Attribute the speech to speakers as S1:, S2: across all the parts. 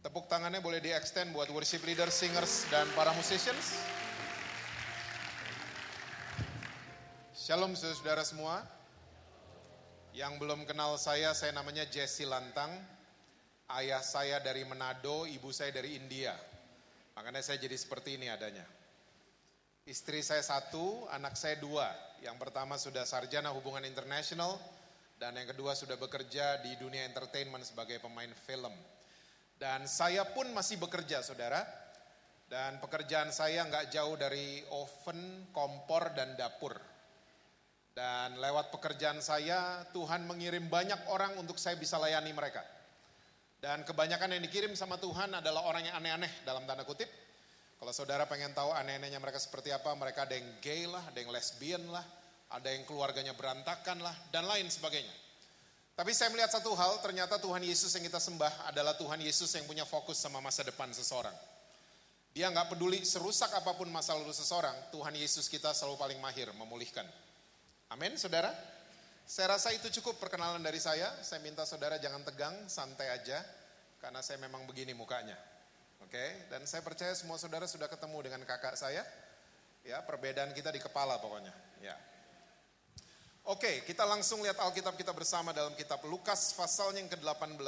S1: Tepuk tangannya boleh di-extend buat worship leader, singers, dan para musicians. Shalom saudara semua. Yang belum kenal saya, saya namanya Jesse Lantang. Ayah saya dari Manado, ibu saya dari India. Makanya saya jadi seperti ini adanya. Istri saya satu, anak saya dua. Yang pertama sudah sarjana hubungan internasional, dan yang kedua sudah bekerja di dunia entertainment sebagai pemain film. Dan saya pun masih bekerja saudara. Dan pekerjaan saya nggak jauh dari oven, kompor, dan dapur. Dan lewat pekerjaan saya, Tuhan mengirim banyak orang untuk saya bisa layani mereka. Dan kebanyakan yang dikirim sama Tuhan adalah orang yang aneh-aneh dalam tanda kutip. Kalau saudara pengen tahu aneh-anehnya mereka seperti apa, mereka ada yang gay lah, ada yang lesbian lah, ada yang keluarganya berantakan lah, dan lain sebagainya. Tapi saya melihat satu hal, ternyata Tuhan Yesus yang kita sembah adalah Tuhan Yesus yang punya fokus sama masa depan seseorang. Dia nggak peduli serusak apa pun masa lalu seseorang, Tuhan Yesus kita selalu paling mahir memulihkan. Amin, saudara? Saya rasa itu cukup perkenalan dari saya. Saya minta saudara jangan tegang, santai aja, karena saya memang begini mukanya. Oke, dan saya percaya semua saudara sudah ketemu dengan kakak saya. Ya, perbedaan kita di kepala pokoknya. Ya. Oke, kita langsung lihat Alkitab kita bersama dalam kitab Lukas pasalnya yang ke-18,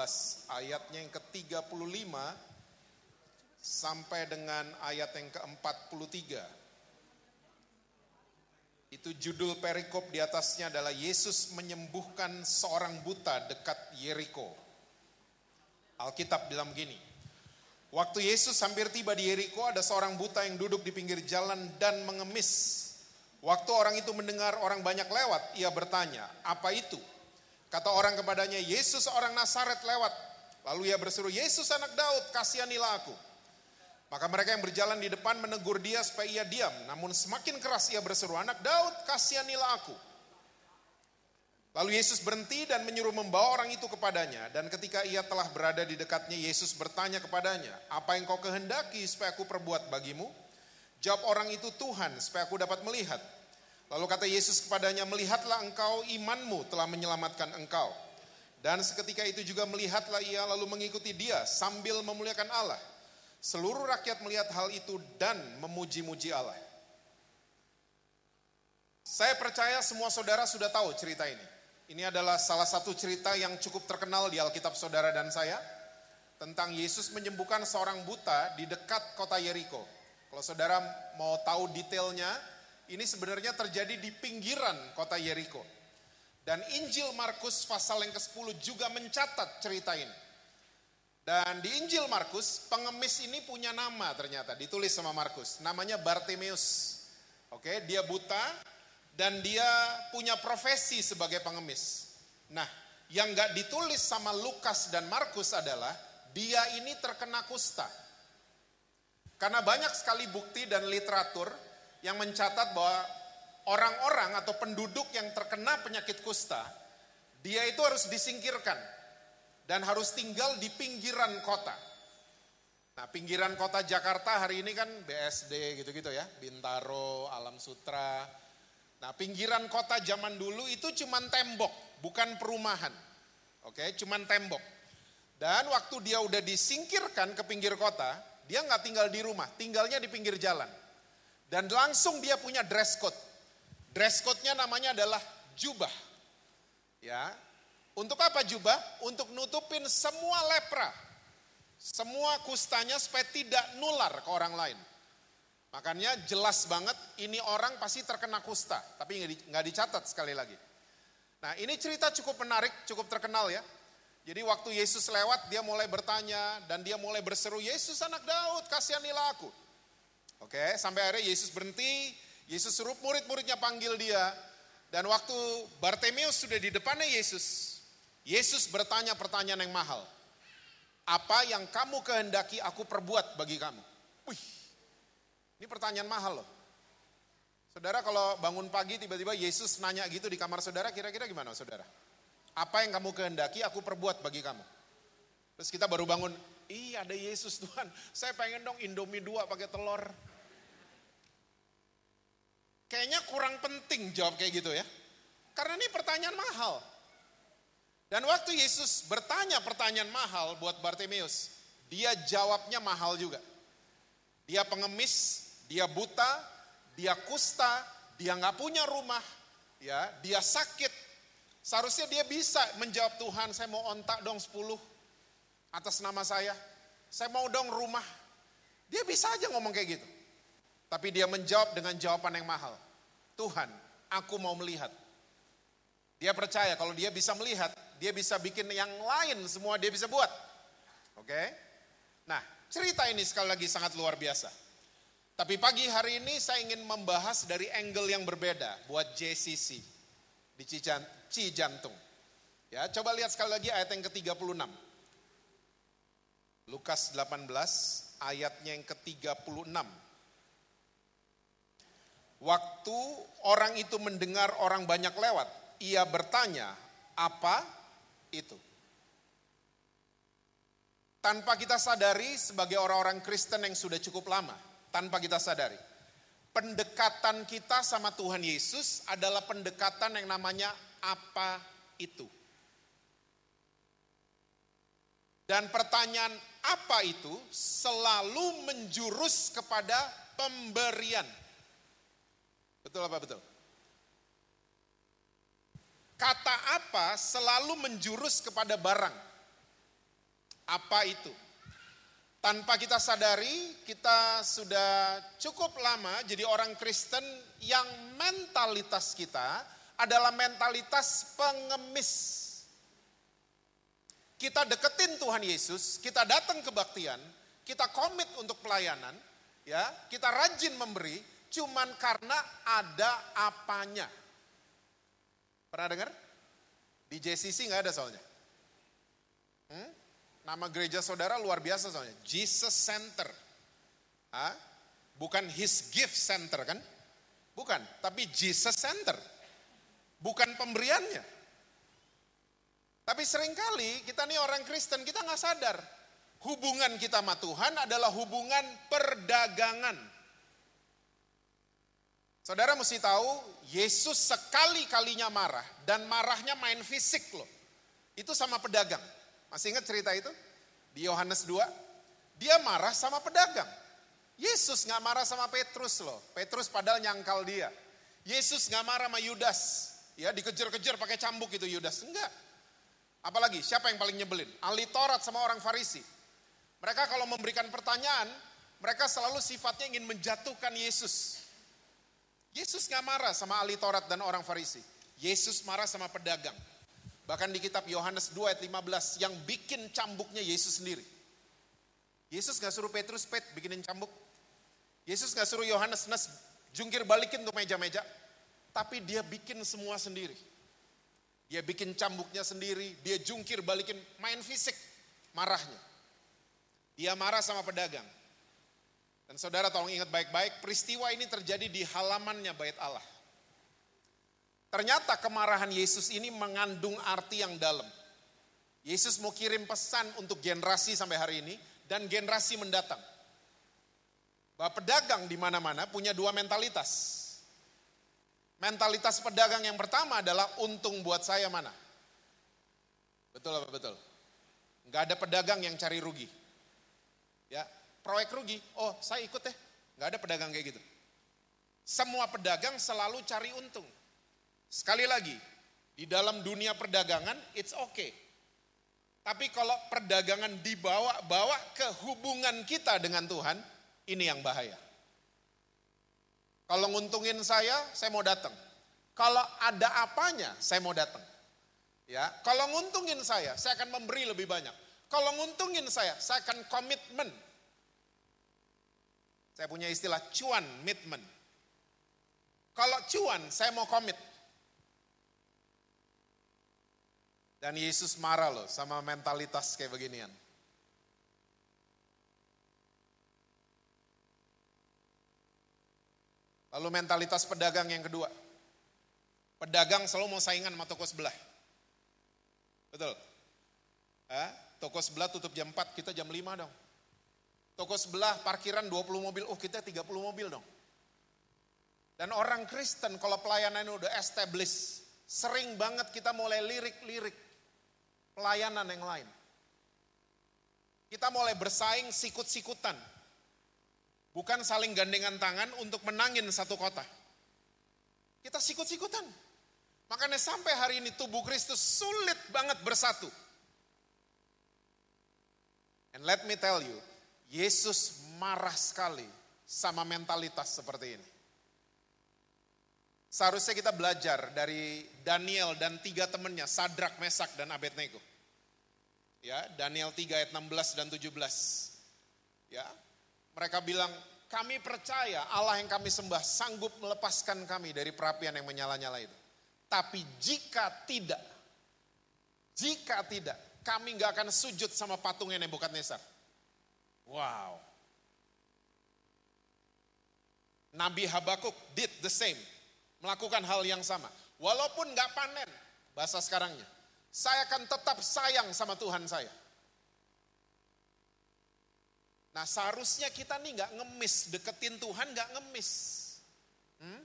S1: ayatnya yang ke-35 sampai dengan ayat yang ke-43. Itu judul perikop di atasnya adalah Yesus menyembuhkan seorang buta dekat Yeriko. Alkitab bilang begini, Waktu Yesus hampir tiba di Yeriko, ada seorang buta yang duduk di pinggir jalan dan mengemis. Waktu orang itu mendengar orang banyak lewat, ia bertanya, apa itu? Kata orang kepadanya, Yesus orang Nasaret lewat. Lalu ia berseru, Yesus anak Daud, kasihanilah aku. Maka mereka yang berjalan di depan menegur dia supaya ia diam. Namun semakin keras ia berseru, anak Daud, kasihanilah aku. Lalu Yesus berhenti dan menyuruh membawa orang itu kepadanya. Dan ketika ia telah berada di dekatnya, Yesus bertanya kepadanya, apa yang kau kehendaki supaya aku perbuat bagimu? Jawab orang itu Tuhan supaya aku dapat melihat. Lalu kata Yesus kepadanya, melihatlah engkau imanmu telah menyelamatkan engkau. Dan seketika itu juga melihatlah ia lalu mengikuti dia sambil memuliakan Allah. Seluruh rakyat melihat hal itu dan memuji-muji Allah. Saya percaya semua saudara sudah tahu cerita ini. Ini adalah salah satu cerita yang cukup terkenal di Alkitab saudara dan saya. Tentang Yesus menyembuhkan seorang buta di dekat kota Yeriko. Kalau saudara mau tahu detailnya, ini sebenarnya terjadi di pinggiran kota Yeriko. Dan Injil Markus pasal yang ke-10 juga mencatat cerita ini. Dan di Injil Markus, pengemis ini punya nama ternyata, ditulis sama Markus. Namanya Bartimeus. Oke, dia buta dan dia punya profesi sebagai pengemis. Nah, yang gak ditulis sama Lukas dan Markus adalah dia ini terkena kusta. Karena banyak sekali bukti dan literatur yang mencatat bahwa orang-orang atau penduduk yang terkena penyakit kusta, dia itu harus disingkirkan dan harus tinggal di pinggiran kota. Nah, pinggiran kota Jakarta hari ini kan BSD gitu-gitu ya, Bintaro, Alam Sutra. Nah, pinggiran kota zaman dulu itu cuma tembok, bukan perumahan. Oke, cuma tembok. Dan waktu dia udah disingkirkan ke pinggir kota, dia nggak tinggal di rumah, tinggalnya di pinggir jalan. Dan langsung dia punya dress code. Dress code-nya namanya adalah jubah. Ya. Untuk apa jubah? Untuk nutupin semua lepra. Semua kustanya supaya tidak nular ke orang lain. Makanya jelas banget ini orang pasti terkena kusta, tapi nggak dicatat sekali lagi. Nah ini cerita cukup menarik, cukup terkenal ya. Jadi waktu Yesus lewat, dia mulai bertanya dan dia mulai berseru, Yesus anak Daud, kasihanilah aku. Oke, sampai akhirnya Yesus berhenti, Yesus suruh murid-muridnya panggil dia. Dan waktu Bartimeus sudah di depannya Yesus, Yesus bertanya pertanyaan yang mahal. Apa yang kamu kehendaki aku perbuat bagi kamu? Wih, ini pertanyaan mahal loh. Saudara kalau bangun pagi tiba-tiba Yesus nanya gitu di kamar saudara, kira-kira gimana saudara? Apa yang kamu kehendaki aku perbuat bagi kamu. Terus kita baru bangun, iya ada Yesus Tuhan. Saya pengen dong Indomie dua pakai telur. Kayaknya kurang penting jawab kayak gitu ya. Karena ini pertanyaan mahal. Dan waktu Yesus bertanya pertanyaan mahal buat Bartimeus, dia jawabnya mahal juga. Dia pengemis, dia buta, dia kusta, dia nggak punya rumah, ya, dia sakit. Seharusnya dia bisa menjawab Tuhan, saya mau ontak dong 10 atas nama saya. Saya mau dong rumah. Dia bisa aja ngomong kayak gitu. Tapi dia menjawab dengan jawaban yang mahal. Tuhan, aku mau melihat. Dia percaya kalau dia bisa melihat, dia bisa bikin yang lain semua dia bisa buat. Oke? Nah, cerita ini sekali lagi sangat luar biasa. Tapi pagi hari ini saya ingin membahas dari angle yang berbeda buat JCC di Cijantung. Ya, coba lihat sekali lagi ayat yang ke-36. Lukas 18 ayatnya yang ke-36. Waktu orang itu mendengar orang banyak lewat, ia bertanya, apa itu? tanpa kita sadari sebagai orang-orang Kristen yang sudah cukup lama, tanpa kita sadari. Pendekatan kita sama Tuhan Yesus adalah pendekatan yang namanya apa itu. Dan pertanyaan apa itu selalu menjurus kepada pemberian. Betul apa betul? Kata apa selalu menjurus kepada barang. Apa itu? Tanpa kita sadari, kita sudah cukup lama jadi orang Kristen yang mentalitas kita adalah mentalitas pengemis. Kita deketin Tuhan Yesus, kita datang kebaktian, kita komit untuk pelayanan, ya, kita rajin memberi, cuman karena ada apanya. Pernah dengar? Di JCC nggak ada soalnya. Hmm? Nama gereja saudara luar biasa soalnya. Jesus Center. Hah? Bukan His Gift Center kan? Bukan, tapi Jesus Center. Bukan pemberiannya. Tapi sering kali kita nih orang Kristen, kita nggak sadar. Hubungan kita sama Tuhan adalah hubungan perdagangan. Saudara mesti tahu, Yesus sekali-kalinya marah dan marahnya main fisik loh. Itu sama pedagang. Masih ingat cerita itu? Di Yohanes 2, dia marah sama pedagang. Yesus nggak marah sama Petrus loh. Petrus padahal nyangkal dia. Yesus nggak marah sama Yudas. Ya dikejar-kejar pakai cambuk itu Yudas. Enggak. Apalagi siapa yang paling nyebelin? Ahli Taurat sama orang Farisi. Mereka kalau memberikan pertanyaan, mereka selalu sifatnya ingin menjatuhkan Yesus. Yesus nggak marah sama ahli Taurat dan orang Farisi. Yesus marah sama pedagang. Bahkan di kitab Yohanes 2 ayat 15 yang bikin cambuknya Yesus sendiri. Yesus gak suruh Petrus pet bikinin cambuk. Yesus gak suruh Yohanes Nes jungkir balikin tuh meja-meja. Tapi dia bikin semua sendiri. Dia bikin cambuknya sendiri, dia jungkir balikin, main fisik marahnya. Dia marah sama pedagang. Dan saudara tolong ingat baik-baik, peristiwa ini terjadi di halamannya bait Allah. Ternyata kemarahan Yesus ini mengandung arti yang dalam. Yesus mau kirim pesan untuk generasi sampai hari ini dan generasi mendatang. Bahwa pedagang di mana-mana punya dua mentalitas. Mentalitas pedagang yang pertama adalah untung buat saya mana? Betul apa betul? Enggak ada pedagang yang cari rugi. Ya, proyek rugi. Oh, saya ikut deh. Enggak ada pedagang kayak gitu. Semua pedagang selalu cari untung. Sekali lagi, di dalam dunia perdagangan it's okay. Tapi kalau perdagangan dibawa-bawa ke hubungan kita dengan Tuhan, ini yang bahaya. Kalau nguntungin saya, saya mau datang. Kalau ada apanya, saya mau datang. Ya, kalau nguntungin saya, saya akan memberi lebih banyak. Kalau nguntungin saya, saya akan komitmen. Saya punya istilah cuan, mitmen. Kalau cuan, saya mau komit. Dan Yesus marah loh sama mentalitas kayak beginian. Lalu mentalitas pedagang yang kedua. Pedagang selalu mau saingan sama toko sebelah. Betul? Eh, toko sebelah tutup jam 4, kita jam 5 dong. Toko sebelah parkiran 20 mobil, oh kita 30 mobil dong. Dan orang Kristen kalau pelayanan udah established, sering banget kita mulai lirik-lirik pelayanan yang lain. Kita mulai bersaing sikut-sikutan. Bukan saling gandengan tangan untuk menangin satu kota. Kita sikut-sikutan. Makanya sampai hari ini tubuh Kristus sulit banget bersatu. And let me tell you, Yesus marah sekali sama mentalitas seperti ini. Seharusnya kita belajar dari Daniel dan tiga temannya, Sadrak, Mesak, dan Abednego. Ya, Daniel 3 ayat 16 dan 17. Ya, mereka bilang, kami percaya Allah yang kami sembah sanggup melepaskan kami dari perapian yang menyala-nyala itu. Tapi jika tidak, jika tidak, kami nggak akan sujud sama patungnya Nebukadnezar. Wow. Nabi Habakuk did the same melakukan hal yang sama. Walaupun nggak panen, bahasa sekarangnya. Saya akan tetap sayang sama Tuhan saya. Nah seharusnya kita nih nggak ngemis, deketin Tuhan nggak ngemis. Hmm?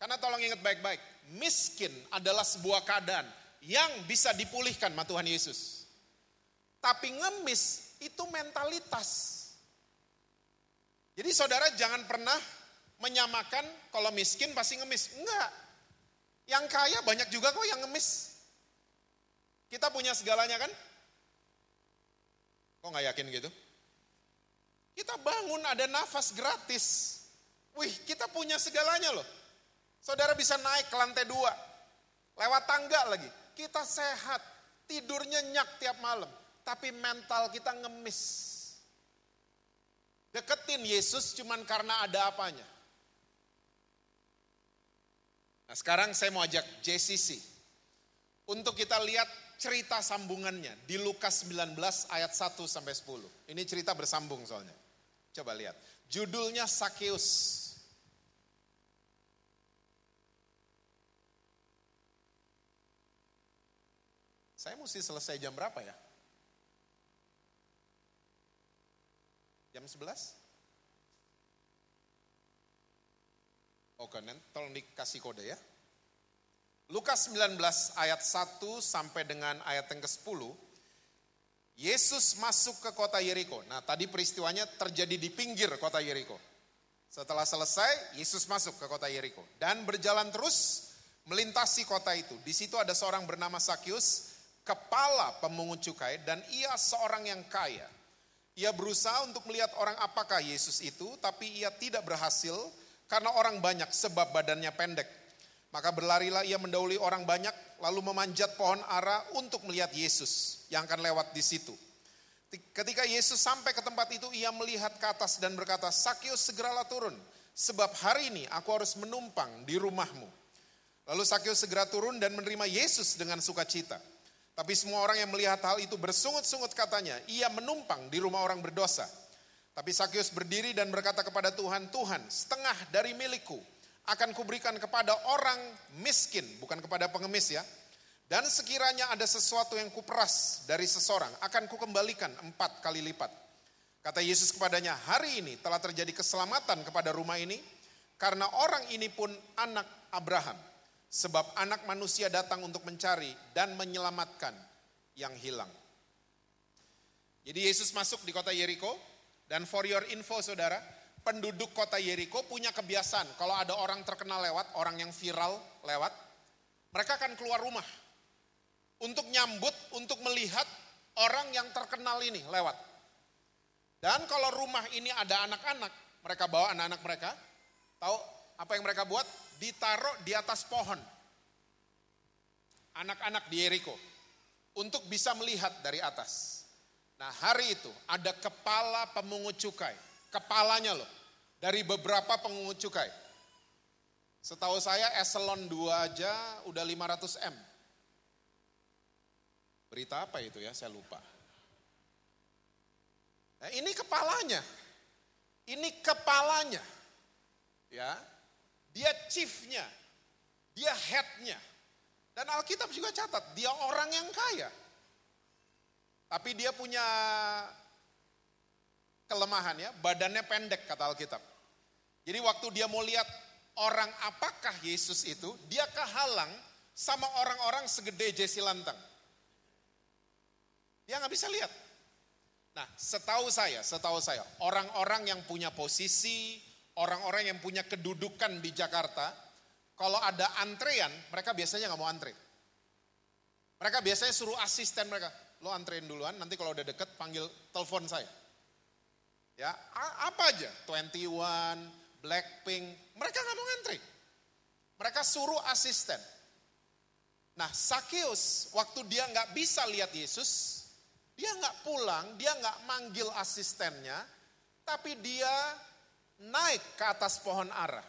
S1: Karena tolong ingat baik-baik, miskin adalah sebuah keadaan yang bisa dipulihkan sama Tuhan Yesus. Tapi ngemis itu mentalitas. Jadi saudara jangan pernah menyamakan kalau miskin pasti ngemis. Enggak. Yang kaya banyak juga kok yang ngemis. Kita punya segalanya kan? Kok nggak yakin gitu? Kita bangun ada nafas gratis. Wih, kita punya segalanya loh. Saudara bisa naik ke lantai dua. Lewat tangga lagi. Kita sehat. Tidur nyenyak tiap malam. Tapi mental kita ngemis. Deketin Yesus cuman karena ada apanya. Nah sekarang saya mau ajak JCC untuk kita lihat cerita sambungannya di Lukas 19 ayat 1 sampai 10. Ini cerita bersambung soalnya. Coba lihat. Judulnya Sakeus. Saya mesti selesai jam berapa ya? Jam 11? Oke, nanti tolong dikasih kode ya. Lukas 19 ayat 1 sampai dengan ayat yang ke-10. Yesus masuk ke kota Yeriko. Nah, tadi peristiwanya terjadi di pinggir kota Yeriko. Setelah selesai, Yesus masuk ke kota Yeriko dan berjalan terus melintasi kota itu. Di situ ada seorang bernama Sakyus, kepala pemungut cukai dan ia seorang yang kaya. Ia berusaha untuk melihat orang apakah Yesus itu, tapi ia tidak berhasil karena orang banyak sebab badannya pendek. Maka berlarilah ia mendahului orang banyak lalu memanjat pohon ara untuk melihat Yesus yang akan lewat di situ. Ketika Yesus sampai ke tempat itu ia melihat ke atas dan berkata, Sakyus segeralah turun sebab hari ini aku harus menumpang di rumahmu. Lalu Sakyus segera turun dan menerima Yesus dengan sukacita. Tapi semua orang yang melihat hal itu bersungut-sungut katanya, ia menumpang di rumah orang berdosa. Tapi Sakyus berdiri dan berkata kepada Tuhan, Tuhan setengah dari milikku akan kuberikan kepada orang miskin, bukan kepada pengemis ya. Dan sekiranya ada sesuatu yang kuperas dari seseorang, akan kukembalikan empat kali lipat. Kata Yesus kepadanya, hari ini telah terjadi keselamatan kepada rumah ini, karena orang ini pun anak Abraham. Sebab anak manusia datang untuk mencari dan menyelamatkan yang hilang. Jadi Yesus masuk di kota Yeriko, dan for your info saudara, penduduk kota Yeriko punya kebiasaan kalau ada orang terkenal lewat, orang yang viral lewat, mereka akan keluar rumah untuk nyambut, untuk melihat orang yang terkenal ini lewat. Dan kalau rumah ini ada anak-anak, mereka bawa anak-anak mereka, tahu apa yang mereka buat? Ditaruh di atas pohon. Anak-anak di Yeriko untuk bisa melihat dari atas. Nah hari itu ada kepala pemungut cukai, kepalanya loh, dari beberapa pemungut cukai. Setahu saya eselon 2 aja udah 500 M. Berita apa itu ya, saya lupa. Nah, ini kepalanya. Ini kepalanya. Ya. Dia chiefnya. Dia headnya. Dan Alkitab juga catat, dia orang yang kaya. Tapi dia punya kelemahan ya, badannya pendek kata Alkitab. Jadi waktu dia mau lihat orang apakah Yesus itu, dia kehalang sama orang-orang segede Jesse Lantang. Dia nggak bisa lihat. Nah, setahu saya, setahu saya, orang-orang yang punya posisi, orang-orang yang punya kedudukan di Jakarta, kalau ada antrean, mereka biasanya nggak mau antre. Mereka biasanya suruh asisten mereka, lo antrein duluan, nanti kalau udah deket panggil telepon saya. Ya, apa aja, 21, Blackpink, mereka nggak mau ngantri. Mereka suruh asisten. Nah, Sakeus waktu dia nggak bisa lihat Yesus, dia nggak pulang, dia nggak manggil asistennya, tapi dia naik ke atas pohon ara.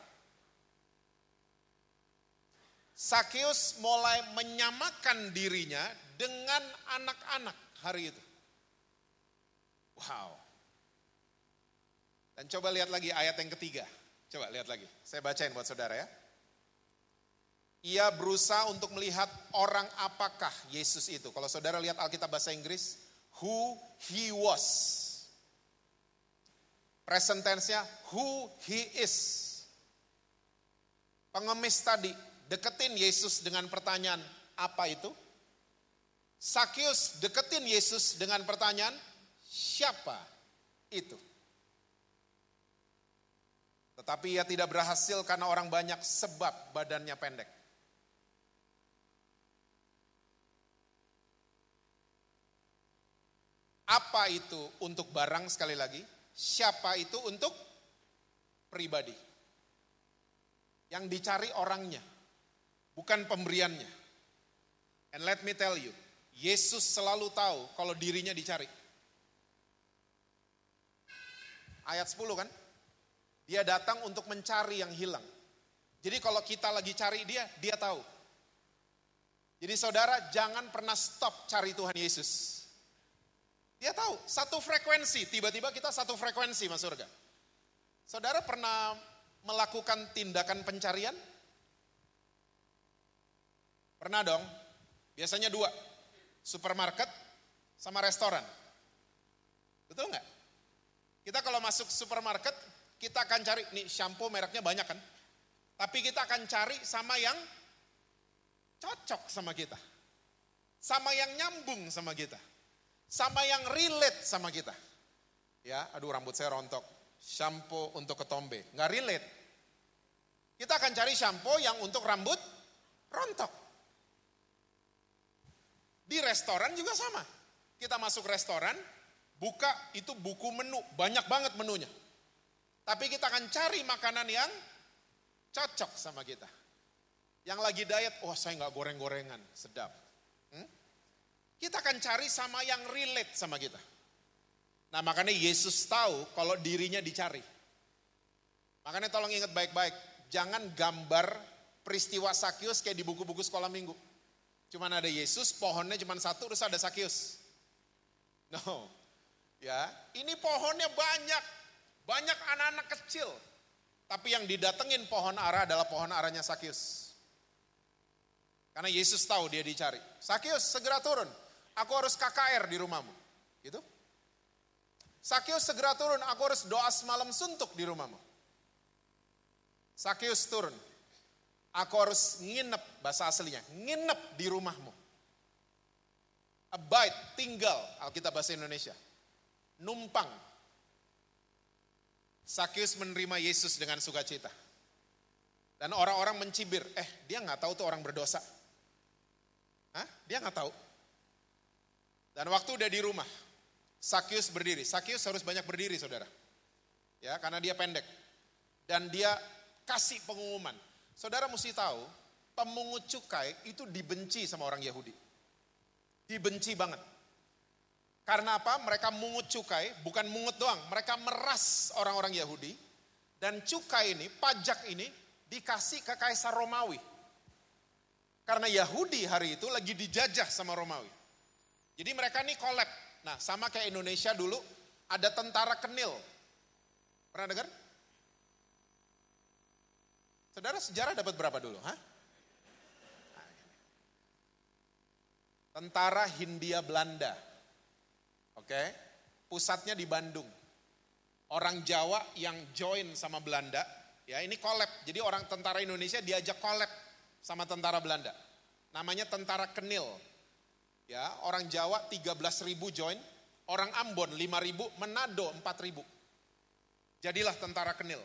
S1: Sakeus mulai menyamakan dirinya dengan anak-anak hari itu. Wow. Dan coba lihat lagi ayat yang ketiga. Coba lihat lagi. Saya bacain buat saudara ya. Ia berusaha untuk melihat orang apakah Yesus itu. Kalau saudara lihat Alkitab bahasa Inggris, who he was. Present tense-nya who he is. Pengemis tadi deketin Yesus dengan pertanyaan apa itu? Sakius deketin Yesus dengan pertanyaan siapa itu? Tetapi ia tidak berhasil karena orang banyak sebab badannya pendek. Apa itu untuk barang sekali lagi? Siapa itu untuk pribadi? Yang dicari orangnya, bukan pemberiannya. And let me tell you, Yesus selalu tahu kalau dirinya dicari. Ayat 10 kan? Dia datang untuk mencari yang hilang. Jadi kalau kita lagi cari dia, dia tahu. Jadi saudara jangan pernah stop cari Tuhan Yesus. Dia tahu, satu frekuensi, tiba-tiba kita satu frekuensi mas surga. Saudara pernah melakukan tindakan pencarian? Pernah dong, biasanya dua, supermarket sama restoran. Betul nggak? Kita kalau masuk supermarket, kita akan cari, nih shampoo mereknya banyak kan? Tapi kita akan cari sama yang cocok sama kita. Sama yang nyambung sama kita sama yang relate sama kita. Ya, aduh rambut saya rontok. Shampoo untuk ketombe, nggak relate. Kita akan cari shampoo yang untuk rambut rontok. Di restoran juga sama. Kita masuk restoran, buka itu buku menu, banyak banget menunya. Tapi kita akan cari makanan yang cocok sama kita. Yang lagi diet, wah oh, saya nggak goreng-gorengan, sedap. Hmm? Kita akan cari sama yang relate sama kita. Nah makanya Yesus tahu kalau dirinya dicari. Makanya tolong ingat baik-baik, jangan gambar peristiwa Sakyus kayak di buku-buku sekolah minggu. Cuman ada Yesus, pohonnya cuma satu, terus ada Sakyus. No, ya ini pohonnya banyak, banyak anak-anak kecil. Tapi yang didatengin pohon ara adalah pohon aranya Sakyus. Karena Yesus tahu dia dicari. Sakyus segera turun aku harus KKR di rumahmu. Gitu. Sakius segera turun, aku harus doa semalam suntuk di rumahmu. Sakius turun, aku harus nginep, bahasa aslinya, nginep di rumahmu. Abide, tinggal, Alkitab bahasa Indonesia. Numpang. Sakius menerima Yesus dengan sukacita. Dan orang-orang mencibir, eh dia nggak tahu tuh orang berdosa. Hah? Dia nggak tahu. Dan waktu udah di rumah, Sakyus berdiri. Sakyus harus banyak berdiri saudara. Ya, karena dia pendek. Dan dia kasih pengumuman. Saudara mesti tahu, pemungut cukai itu dibenci sama orang Yahudi. Dibenci banget. Karena apa? Mereka mungut cukai, bukan mungut doang. Mereka meras orang-orang Yahudi. Dan cukai ini, pajak ini dikasih ke Kaisar Romawi. Karena Yahudi hari itu lagi dijajah sama Romawi. Jadi mereka ini kolab. Nah sama kayak Indonesia dulu ada tentara kenil. Pernah dengar? Saudara sejarah dapat berapa dulu? Hah? Tentara Hindia Belanda. Oke. Pusatnya di Bandung. Orang Jawa yang join sama Belanda, ya ini kolab. Jadi orang tentara Indonesia diajak kolab sama tentara Belanda. Namanya tentara Kenil. Ya, orang Jawa 13 ribu join, Orang Ambon 5 ribu, Manado 4 ribu. Jadilah tentara kenil.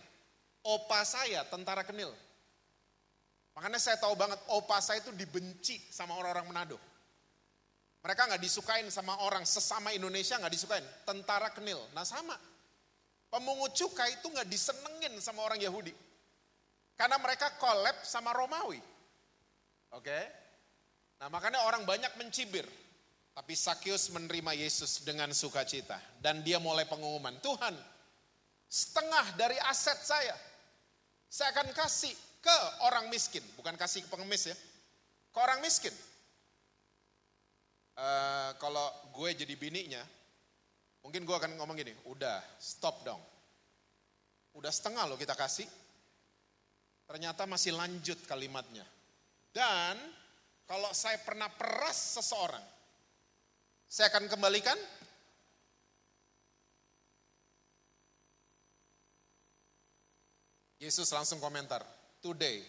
S1: Opa saya tentara kenil. Makanya saya tahu banget opa saya itu dibenci sama orang-orang Manado. Mereka nggak disukain sama orang sesama Indonesia nggak disukain. Tentara kenil. Nah sama. Pemungut cukai itu nggak disenengin sama orang Yahudi. Karena mereka kolab sama Romawi. Oke. Nah makanya orang banyak mencibir. Tapi Sakyus menerima Yesus dengan sukacita. Dan dia mulai pengumuman, Tuhan setengah dari aset saya. Saya akan kasih ke orang miskin. Bukan kasih ke pengemis ya. Ke orang miskin. Uh, kalau gue jadi bininya, Mungkin gue akan ngomong gini, udah stop dong. Udah setengah loh kita kasih. Ternyata masih lanjut kalimatnya. Dan kalau saya pernah peras seseorang, saya akan kembalikan Yesus langsung komentar, today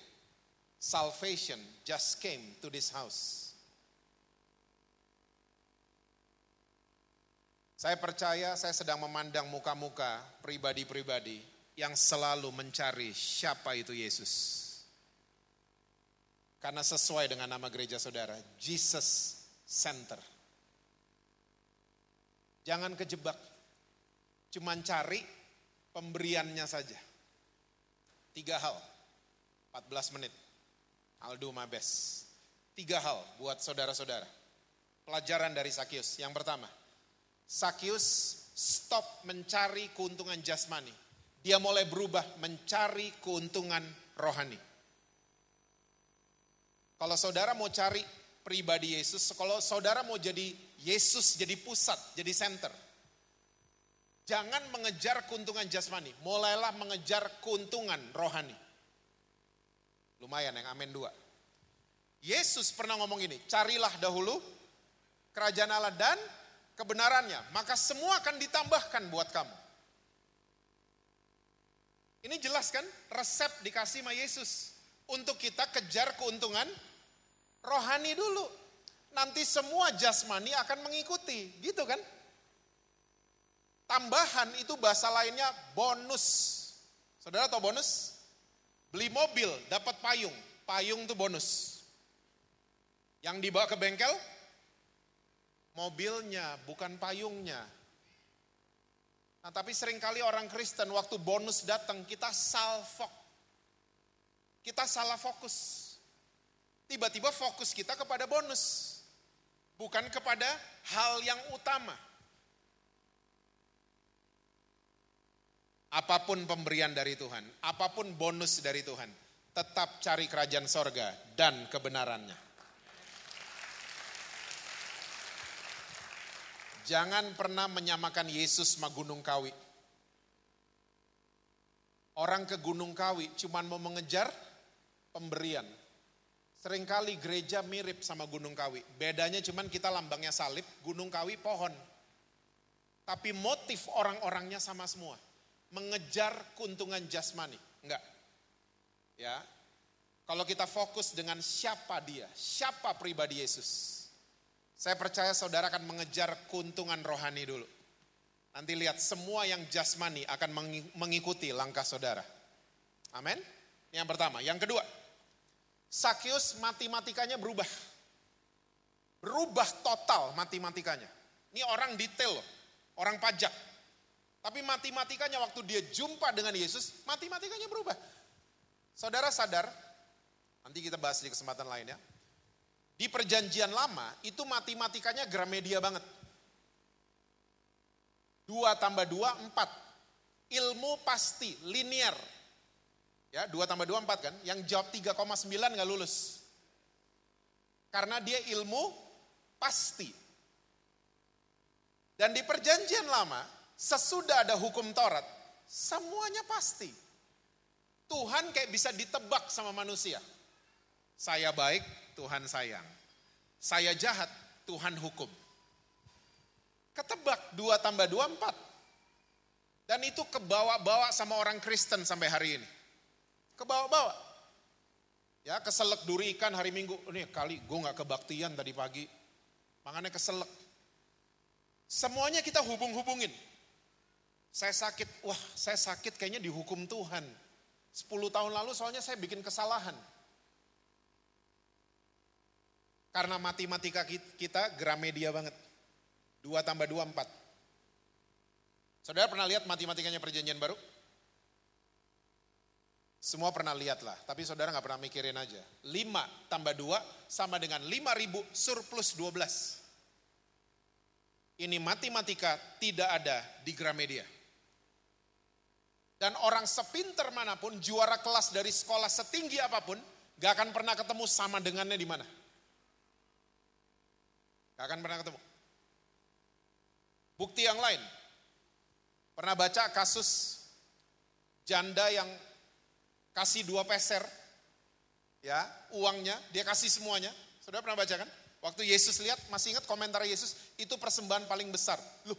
S1: salvation just came to this house. Saya percaya saya sedang memandang muka-muka pribadi-pribadi yang selalu mencari siapa itu Yesus. Karena sesuai dengan nama gereja saudara, Jesus Center. Jangan kejebak, cuman cari pemberiannya saja. Tiga hal, 14 menit. I'll do my best. Tiga hal buat saudara-saudara. Pelajaran dari Sakyus. Yang pertama, Sakyus stop mencari keuntungan jasmani. Dia mulai berubah mencari keuntungan rohani. Kalau saudara mau cari pribadi Yesus, kalau saudara mau jadi Yesus jadi pusat, jadi center. Jangan mengejar keuntungan jasmani, mulailah mengejar keuntungan rohani. Lumayan yang amin dua. Yesus pernah ngomong ini, carilah dahulu kerajaan Allah dan kebenarannya, maka semua akan ditambahkan buat kamu. Ini jelas kan resep dikasih sama Yesus. Untuk kita kejar keuntungan rohani dulu. Nanti semua jasmani akan mengikuti, gitu kan? Tambahan itu bahasa lainnya bonus. Saudara tahu bonus? Beli mobil dapat payung, payung itu bonus. Yang dibawa ke bengkel mobilnya, bukan payungnya. Nah, tapi sering kali orang Kristen waktu bonus datang kita salfok. Kita salah fokus. Tiba-tiba fokus kita kepada bonus. Bukan kepada hal yang utama. Apa pun pemberian dari Tuhan, apa pun bonus dari Tuhan, tetap cari kerajaan sorga dan kebenarannya. Jangan pernah menyamakan Yesus sama Gunung Kawi. Orang ke Gunung Kawi cuma mau mengejar pemberian. Seringkali gereja mirip sama Gunung Kawi. Bedanya cuma kita lambangnya salib, Gunung Kawi pohon. Tapi motif orang-orangnya sama semua. Mengejar keuntungan jasmani. Enggak. Ya. Kalau kita fokus dengan siapa dia, siapa pribadi Yesus saya percaya saudara akan mengejar keuntungan rohani dulu. Nanti lihat semua yang jasmani akan mengikuti langkah saudara. Amin. Yang pertama. Yang kedua. Sakyus matematikanya berubah. Berubah total matematikanya. Ini orang detail. Orang pajak. Tapi matematikanya waktu dia jumpa dengan Yesus, matematikanya berubah. Saudara sadar, nanti kita bahas di kesempatan lain ya. Di perjanjian lama itu matematikanya gramedia banget. Dua tambah dua, empat. Ilmu pasti, linear. Ya, dua tambah dua, empat kan. Yang jawab 3,9 nggak lulus. Karena dia ilmu pasti. Dan di perjanjian lama, sesudah ada hukum Taurat, semuanya pasti. Tuhan kayak bisa ditebak sama manusia. Saya baik, Tuhan sayang. Saya jahat, Tuhan hukum. Ketebak dua tambah dua empat. Dan itu kebawa-bawa sama orang Kristen sampai hari ini. Kebawa-bawa. Ya keselek duri ikan hari Minggu. Ini kali gue gak kebaktian tadi pagi. Makanya keselek. Semuanya kita hubung-hubungin. Saya sakit, wah saya sakit kayaknya dihukum Tuhan. 10 tahun lalu soalnya saya bikin kesalahan. Karena matematika kita Gramedia banget. 2 tambah 2, 4. Saudara pernah lihat matematikanya perjanjian baru? Semua pernah lihat lah, tapi saudara nggak pernah mikirin aja. 5 tambah 2 sama dengan 5000 surplus 12. Ini matematika tidak ada di Gramedia. Dan orang sepinter mana pun, juara kelas dari sekolah setinggi apa pun, gak akan pernah ketemu sama dengannya di mana. Gak akan pernah ketemu. Bukti yang lain, pernah baca kasus janda yang kasih dua peser, ya uangnya, dia kasih semuanya. Saudara pernah baca kan? Waktu Yesus lihat, masih ingat komentar Yesus, itu persembahan paling besar. Loh,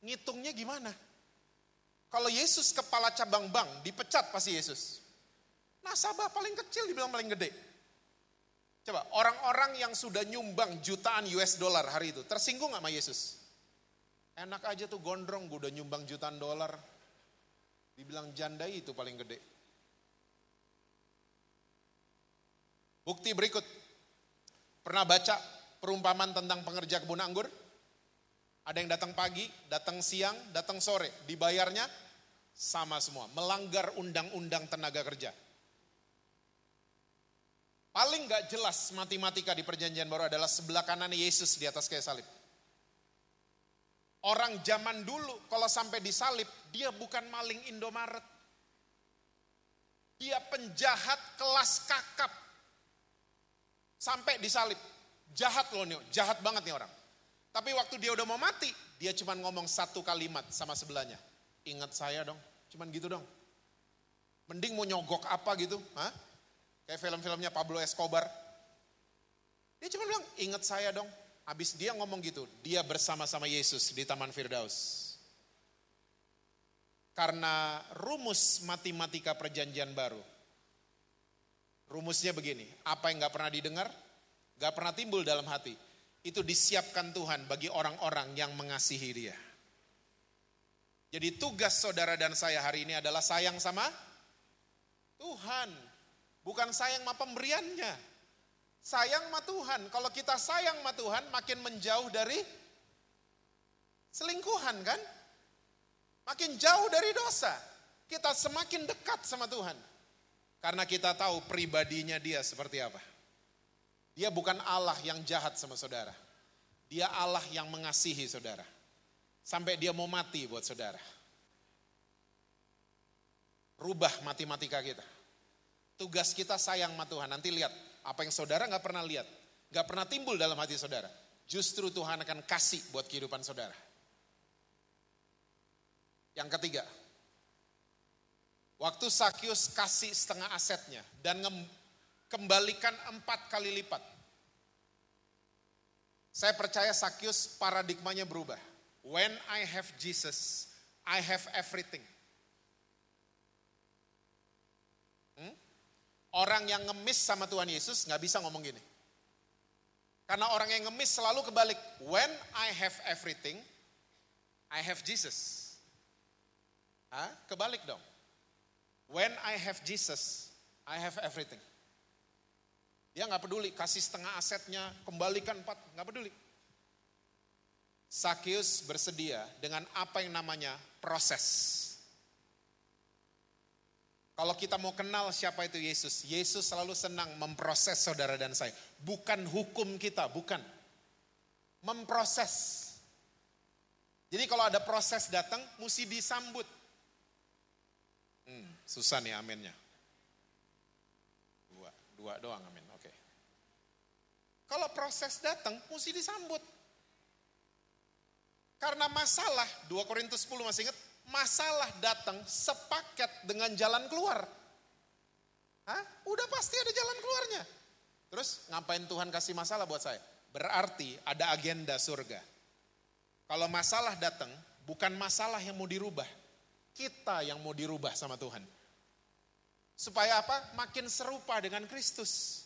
S1: ngitungnya gimana? Kalau Yesus kepala cabang bank, dipecat pasti Yesus. Nasabah paling kecil dibilang paling gede. Coba, orang-orang yang sudah nyumbang jutaan US dollar hari itu, tersinggung gak sama Yesus? Enak aja tuh gondrong, gue udah nyumbang jutaan dolar. Dibilang janda itu paling gede. Bukti berikut. Pernah baca perumpamaan tentang pengerja kebun anggur? Ada yang datang pagi, datang siang, datang sore. Dibayarnya sama semua. Melanggar undang-undang tenaga kerja. Paling gak jelas matematika di perjanjian baru adalah sebelah kanan Yesus di atas kayu salib. Orang zaman dulu kalau sampai disalib, dia bukan maling Indomaret. Dia penjahat kelas kakap. Sampai disalib. Jahat loh nih, jahat banget nih orang. Tapi waktu dia udah mau mati, dia cuma ngomong satu kalimat sama sebelahnya. Ingat saya dong, cuman gitu dong. Mending mau nyogok apa gitu, Hah? kayak film-filmnya Pablo Escobar. Dia cuma bilang, ingat saya dong. Habis dia ngomong gitu, dia bersama-sama Yesus di Taman Firdaus. Karena rumus matematika perjanjian baru, Rumusnya begini, apa yang gak pernah didengar, gak pernah timbul dalam hati, itu disiapkan Tuhan bagi orang-orang yang mengasihi dia. Jadi tugas saudara dan saya hari ini adalah sayang sama Tuhan. Bukan sayang sama pemberiannya. Sayang sama Tuhan. Kalau kita sayang sama Tuhan makin menjauh dari selingkuhan kan? Makin jauh dari dosa. Kita semakin dekat sama Tuhan. Karena kita tahu pribadinya dia seperti apa. Dia bukan Allah yang jahat sama saudara. Dia Allah yang mengasihi saudara. Sampai dia mau mati buat saudara. Rubah matematika kita. Tugas kita sayang sama Tuhan. Nanti lihat apa yang saudara nggak pernah lihat. nggak pernah timbul dalam hati saudara. Justru Tuhan akan kasih buat kehidupan saudara. Yang ketiga, Waktu Sakyus kasih setengah asetnya dan kembalikan empat kali lipat. Saya percaya Sakyus paradigmanya berubah. When I have Jesus, I have everything. Hmm? Orang yang ngemis sama Tuhan Yesus nggak bisa ngomong gini. Karena orang yang ngemis selalu kebalik. When I have everything, I have Jesus. Hah? Kebalik dong. When I have Jesus, I have everything. Dia nggak peduli, kasih setengah asetnya, kembalikan empat, nggak peduli. Sakius bersedia dengan apa yang namanya proses. Kalau kita mau kenal siapa itu Yesus, Yesus selalu senang memproses saudara dan saya. Bukan hukum kita, bukan. Memproses. Jadi kalau ada proses datang, mesti disambut. Hmm, susah nih aminnya. Dua, dua doang amin, oke. Kalau proses datang, mesti disambut. Karena masalah, 2 Korintus 10 masih ingat, masalah datang sepaket dengan jalan keluar. Hah? Udah pasti ada jalan keluarnya. Terus ngapain Tuhan kasih masalah buat saya? Berarti ada agenda surga. Kalau masalah datang, bukan masalah yang mau dirubah, kita yang mau dirubah sama Tuhan. Supaya apa? Makin serupa dengan Kristus.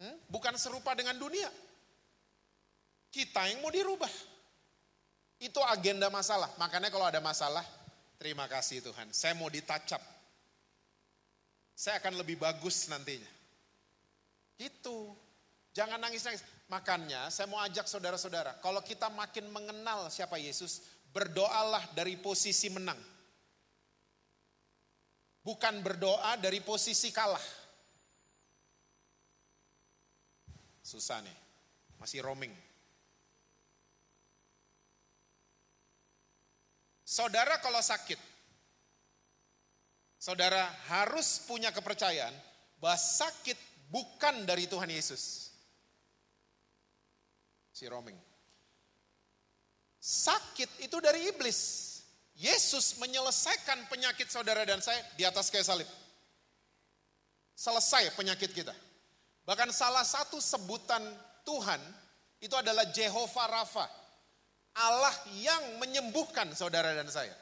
S1: Hmm? Bukan serupa dengan dunia. Kita yang mau dirubah. Itu agenda masalah. Makanya kalau ada masalah, terima kasih Tuhan. Saya mau ditacap. Saya akan lebih bagus nantinya. Itu. Jangan nangis-nangis. Makanya saya mau ajak saudara-saudara. Kalau kita makin mengenal siapa Yesus, berdoalah dari posisi menang. Bukan berdoa dari posisi kalah. Susah nih. Masih roaming. Saudara kalau sakit, saudara harus punya kepercayaan bahwa sakit bukan dari Tuhan Yesus. Si roaming. Sakit itu dari iblis. Yesus menyelesaikan penyakit saudara dan saya di atas kayu salib. Selesai penyakit kita. Bahkan salah satu sebutan Tuhan itu adalah Jehovah Rafa. Allah yang menyembuhkan saudara dan saya.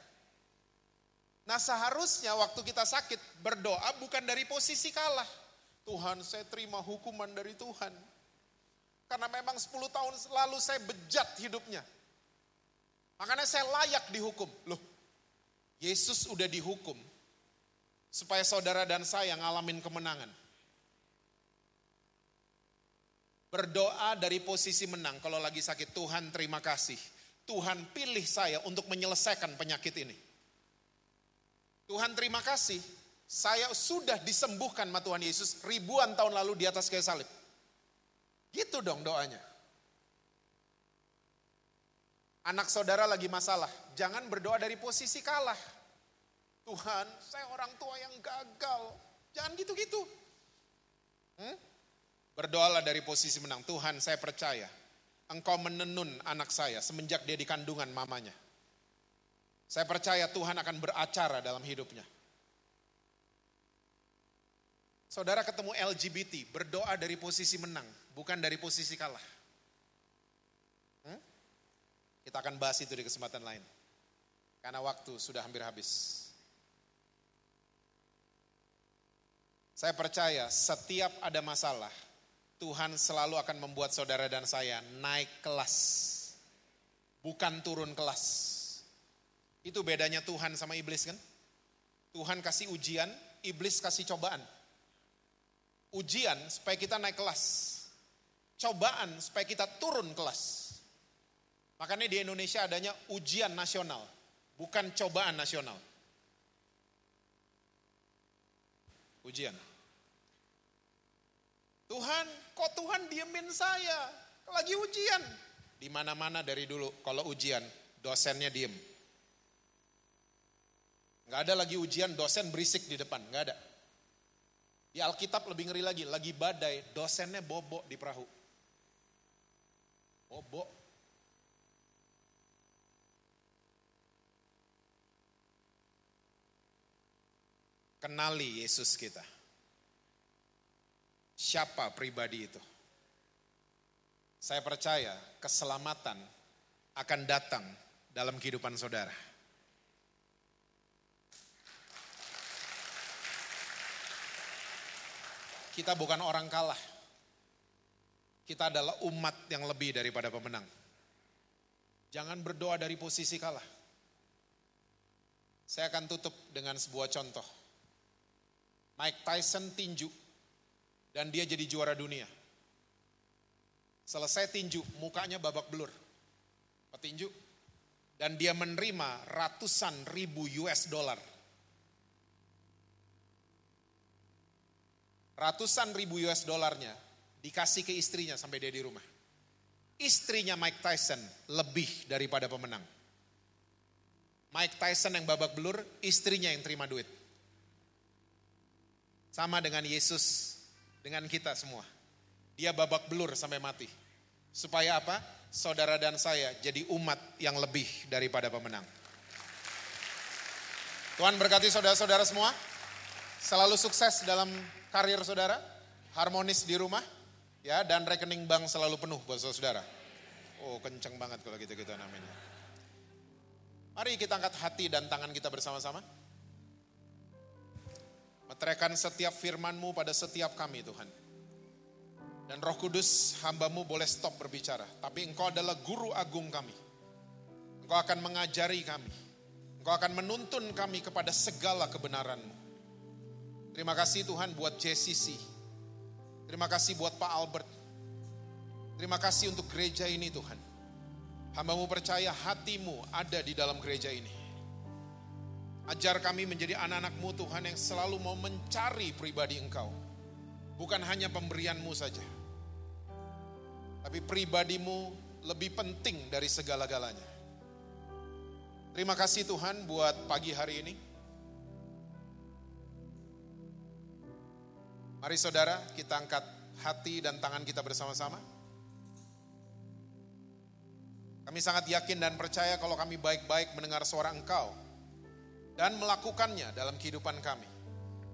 S1: Nah seharusnya waktu kita sakit berdoa bukan dari posisi kalah. Tuhan saya terima hukuman dari Tuhan. Karena memang 10 tahun lalu saya bejat hidupnya. Makanya saya layak dihukum. Loh, Yesus udah dihukum supaya saudara dan saya ngalamin kemenangan. Berdoa dari posisi menang kalau lagi sakit. Tuhan terima kasih. Tuhan pilih saya untuk menyelesaikan penyakit ini. Tuhan terima kasih, saya sudah disembuhkan sama Tuhan Yesus ribuan tahun lalu di atas kayu salib. Gitu dong doanya. Anak saudara lagi masalah, jangan berdoa dari posisi kalah. Tuhan, saya orang tua yang gagal. Jangan gitu-gitu. Hmm? Berdoalah dari posisi menang. Tuhan, saya percaya engkau menenun anak saya semenjak dia di kandungan mamanya. Saya percaya Tuhan akan beracara dalam hidupnya. Saudara ketemu LGBT, berdoa dari posisi menang, bukan dari posisi kalah. Hmm? Kita akan bahas itu di kesempatan lain. Karena waktu sudah hampir habis. Saya percaya setiap ada masalah, Tuhan selalu akan membuat saudara dan saya naik kelas. Bukan turun kelas. Itu bedanya Tuhan sama iblis kan? Tuhan kasih ujian, iblis kasih cobaan. Ujian supaya kita naik kelas. Cobaan supaya kita turun kelas. Makanya di Indonesia adanya ujian nasional, bukan cobaan nasional. Ujian. Tuhan, kok Tuhan diemin saya? Lagi ujian. Di mana-mana dari dulu, kalau ujian, dosennya diem. Nggak ada lagi ujian, dosen berisik di depan, nggak ada. Di Alkitab lebih ngeri lagi, lagi badai, dosennya bobok di perahu. Bobok. Kenali Yesus kita. Siapa pribadi itu? Saya percaya keselamatan akan datang dalam kehidupan saudara. Kita bukan orang kalah. Kita adalah umat yang lebih daripada pemenang. Jangan berdoa dari posisi kalah. Saya akan tutup dengan sebuah contoh. Mike Tyson tinju dan dia jadi juara dunia. Selesai tinju, mukanya babak belur. Petinju. Dan dia menerima ratusan ribu US dollar. Ratusan ribu US dollarnya dikasih ke istrinya sampai dia di rumah. Istrinya Mike Tyson lebih daripada pemenang. Mike Tyson yang babak belur, istrinya yang terima duit. Sama dengan Yesus dengan kita semua. Dia babak belur sampai mati. Supaya apa? Saudara dan saya jadi umat yang lebih daripada pemenang. Tuhan berkati saudara-saudara semua. Selalu sukses dalam karir saudara. Harmonis di rumah. ya Dan rekening bank selalu penuh buat saudara. Oh kenceng banget kalau gitu-gitu namanya. Mari kita angkat hati dan tangan kita bersama-sama. Meteraikan setiap firmanmu pada setiap kami Tuhan. Dan roh kudus hambamu boleh stop berbicara. Tapi engkau adalah guru agung kami. Engkau akan mengajari kami. Engkau akan menuntun kami kepada segala kebenaran-Mu. Terima kasih Tuhan buat JCC. Terima kasih buat Pak Albert. Terima kasih untuk gereja ini Tuhan. Hambamu percaya hatimu ada di dalam gereja ini. Ajar kami menjadi anak-anakmu Tuhan yang selalu mau mencari pribadi Engkau. Bukan hanya pemberianmu saja. Tapi pribadimu lebih penting dari segala-galanya. Terima kasih Tuhan buat pagi hari ini. Mari saudara kita angkat hati dan tangan kita bersama-sama. Kami sangat yakin dan percaya kalau kami baik-baik mendengar suara Engkau dan melakukannya dalam kehidupan kami.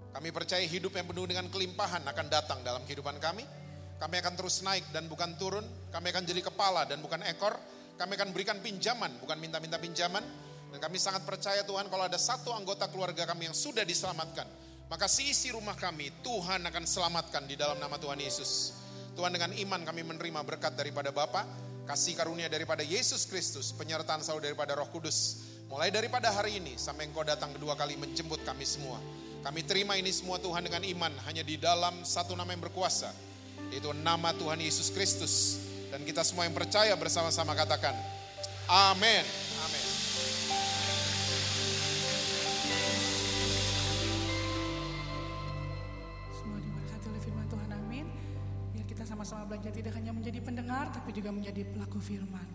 S1: Kami percaya hidup yang penuh dengan kelimpahan akan datang dalam kehidupan kami. Kami akan terus naik dan bukan turun. Kami akan jadi kepala dan bukan ekor. Kami akan berikan pinjaman, bukan minta-minta pinjaman. Dan kami sangat percaya Tuhan kalau ada satu anggota keluarga kami yang sudah diselamatkan maka seisi rumah kami Tuhan akan selamatkan di dalam nama Tuhan Yesus. Tuhan dengan iman kami menerima berkat daripada Bapa, kasih karunia daripada Yesus Kristus, penyertaan selalu daripada Roh Kudus. Mulai daripada hari ini sampai engkau datang kedua kali menjemput kami semua. Kami terima ini semua Tuhan dengan iman hanya di dalam satu nama yang berkuasa, yaitu nama Tuhan Yesus Kristus. Dan kita semua yang percaya bersama-sama katakan, Amin. Amin.
S2: sama-sama belajar tidak hanya menjadi pendengar tapi juga menjadi pelaku firman.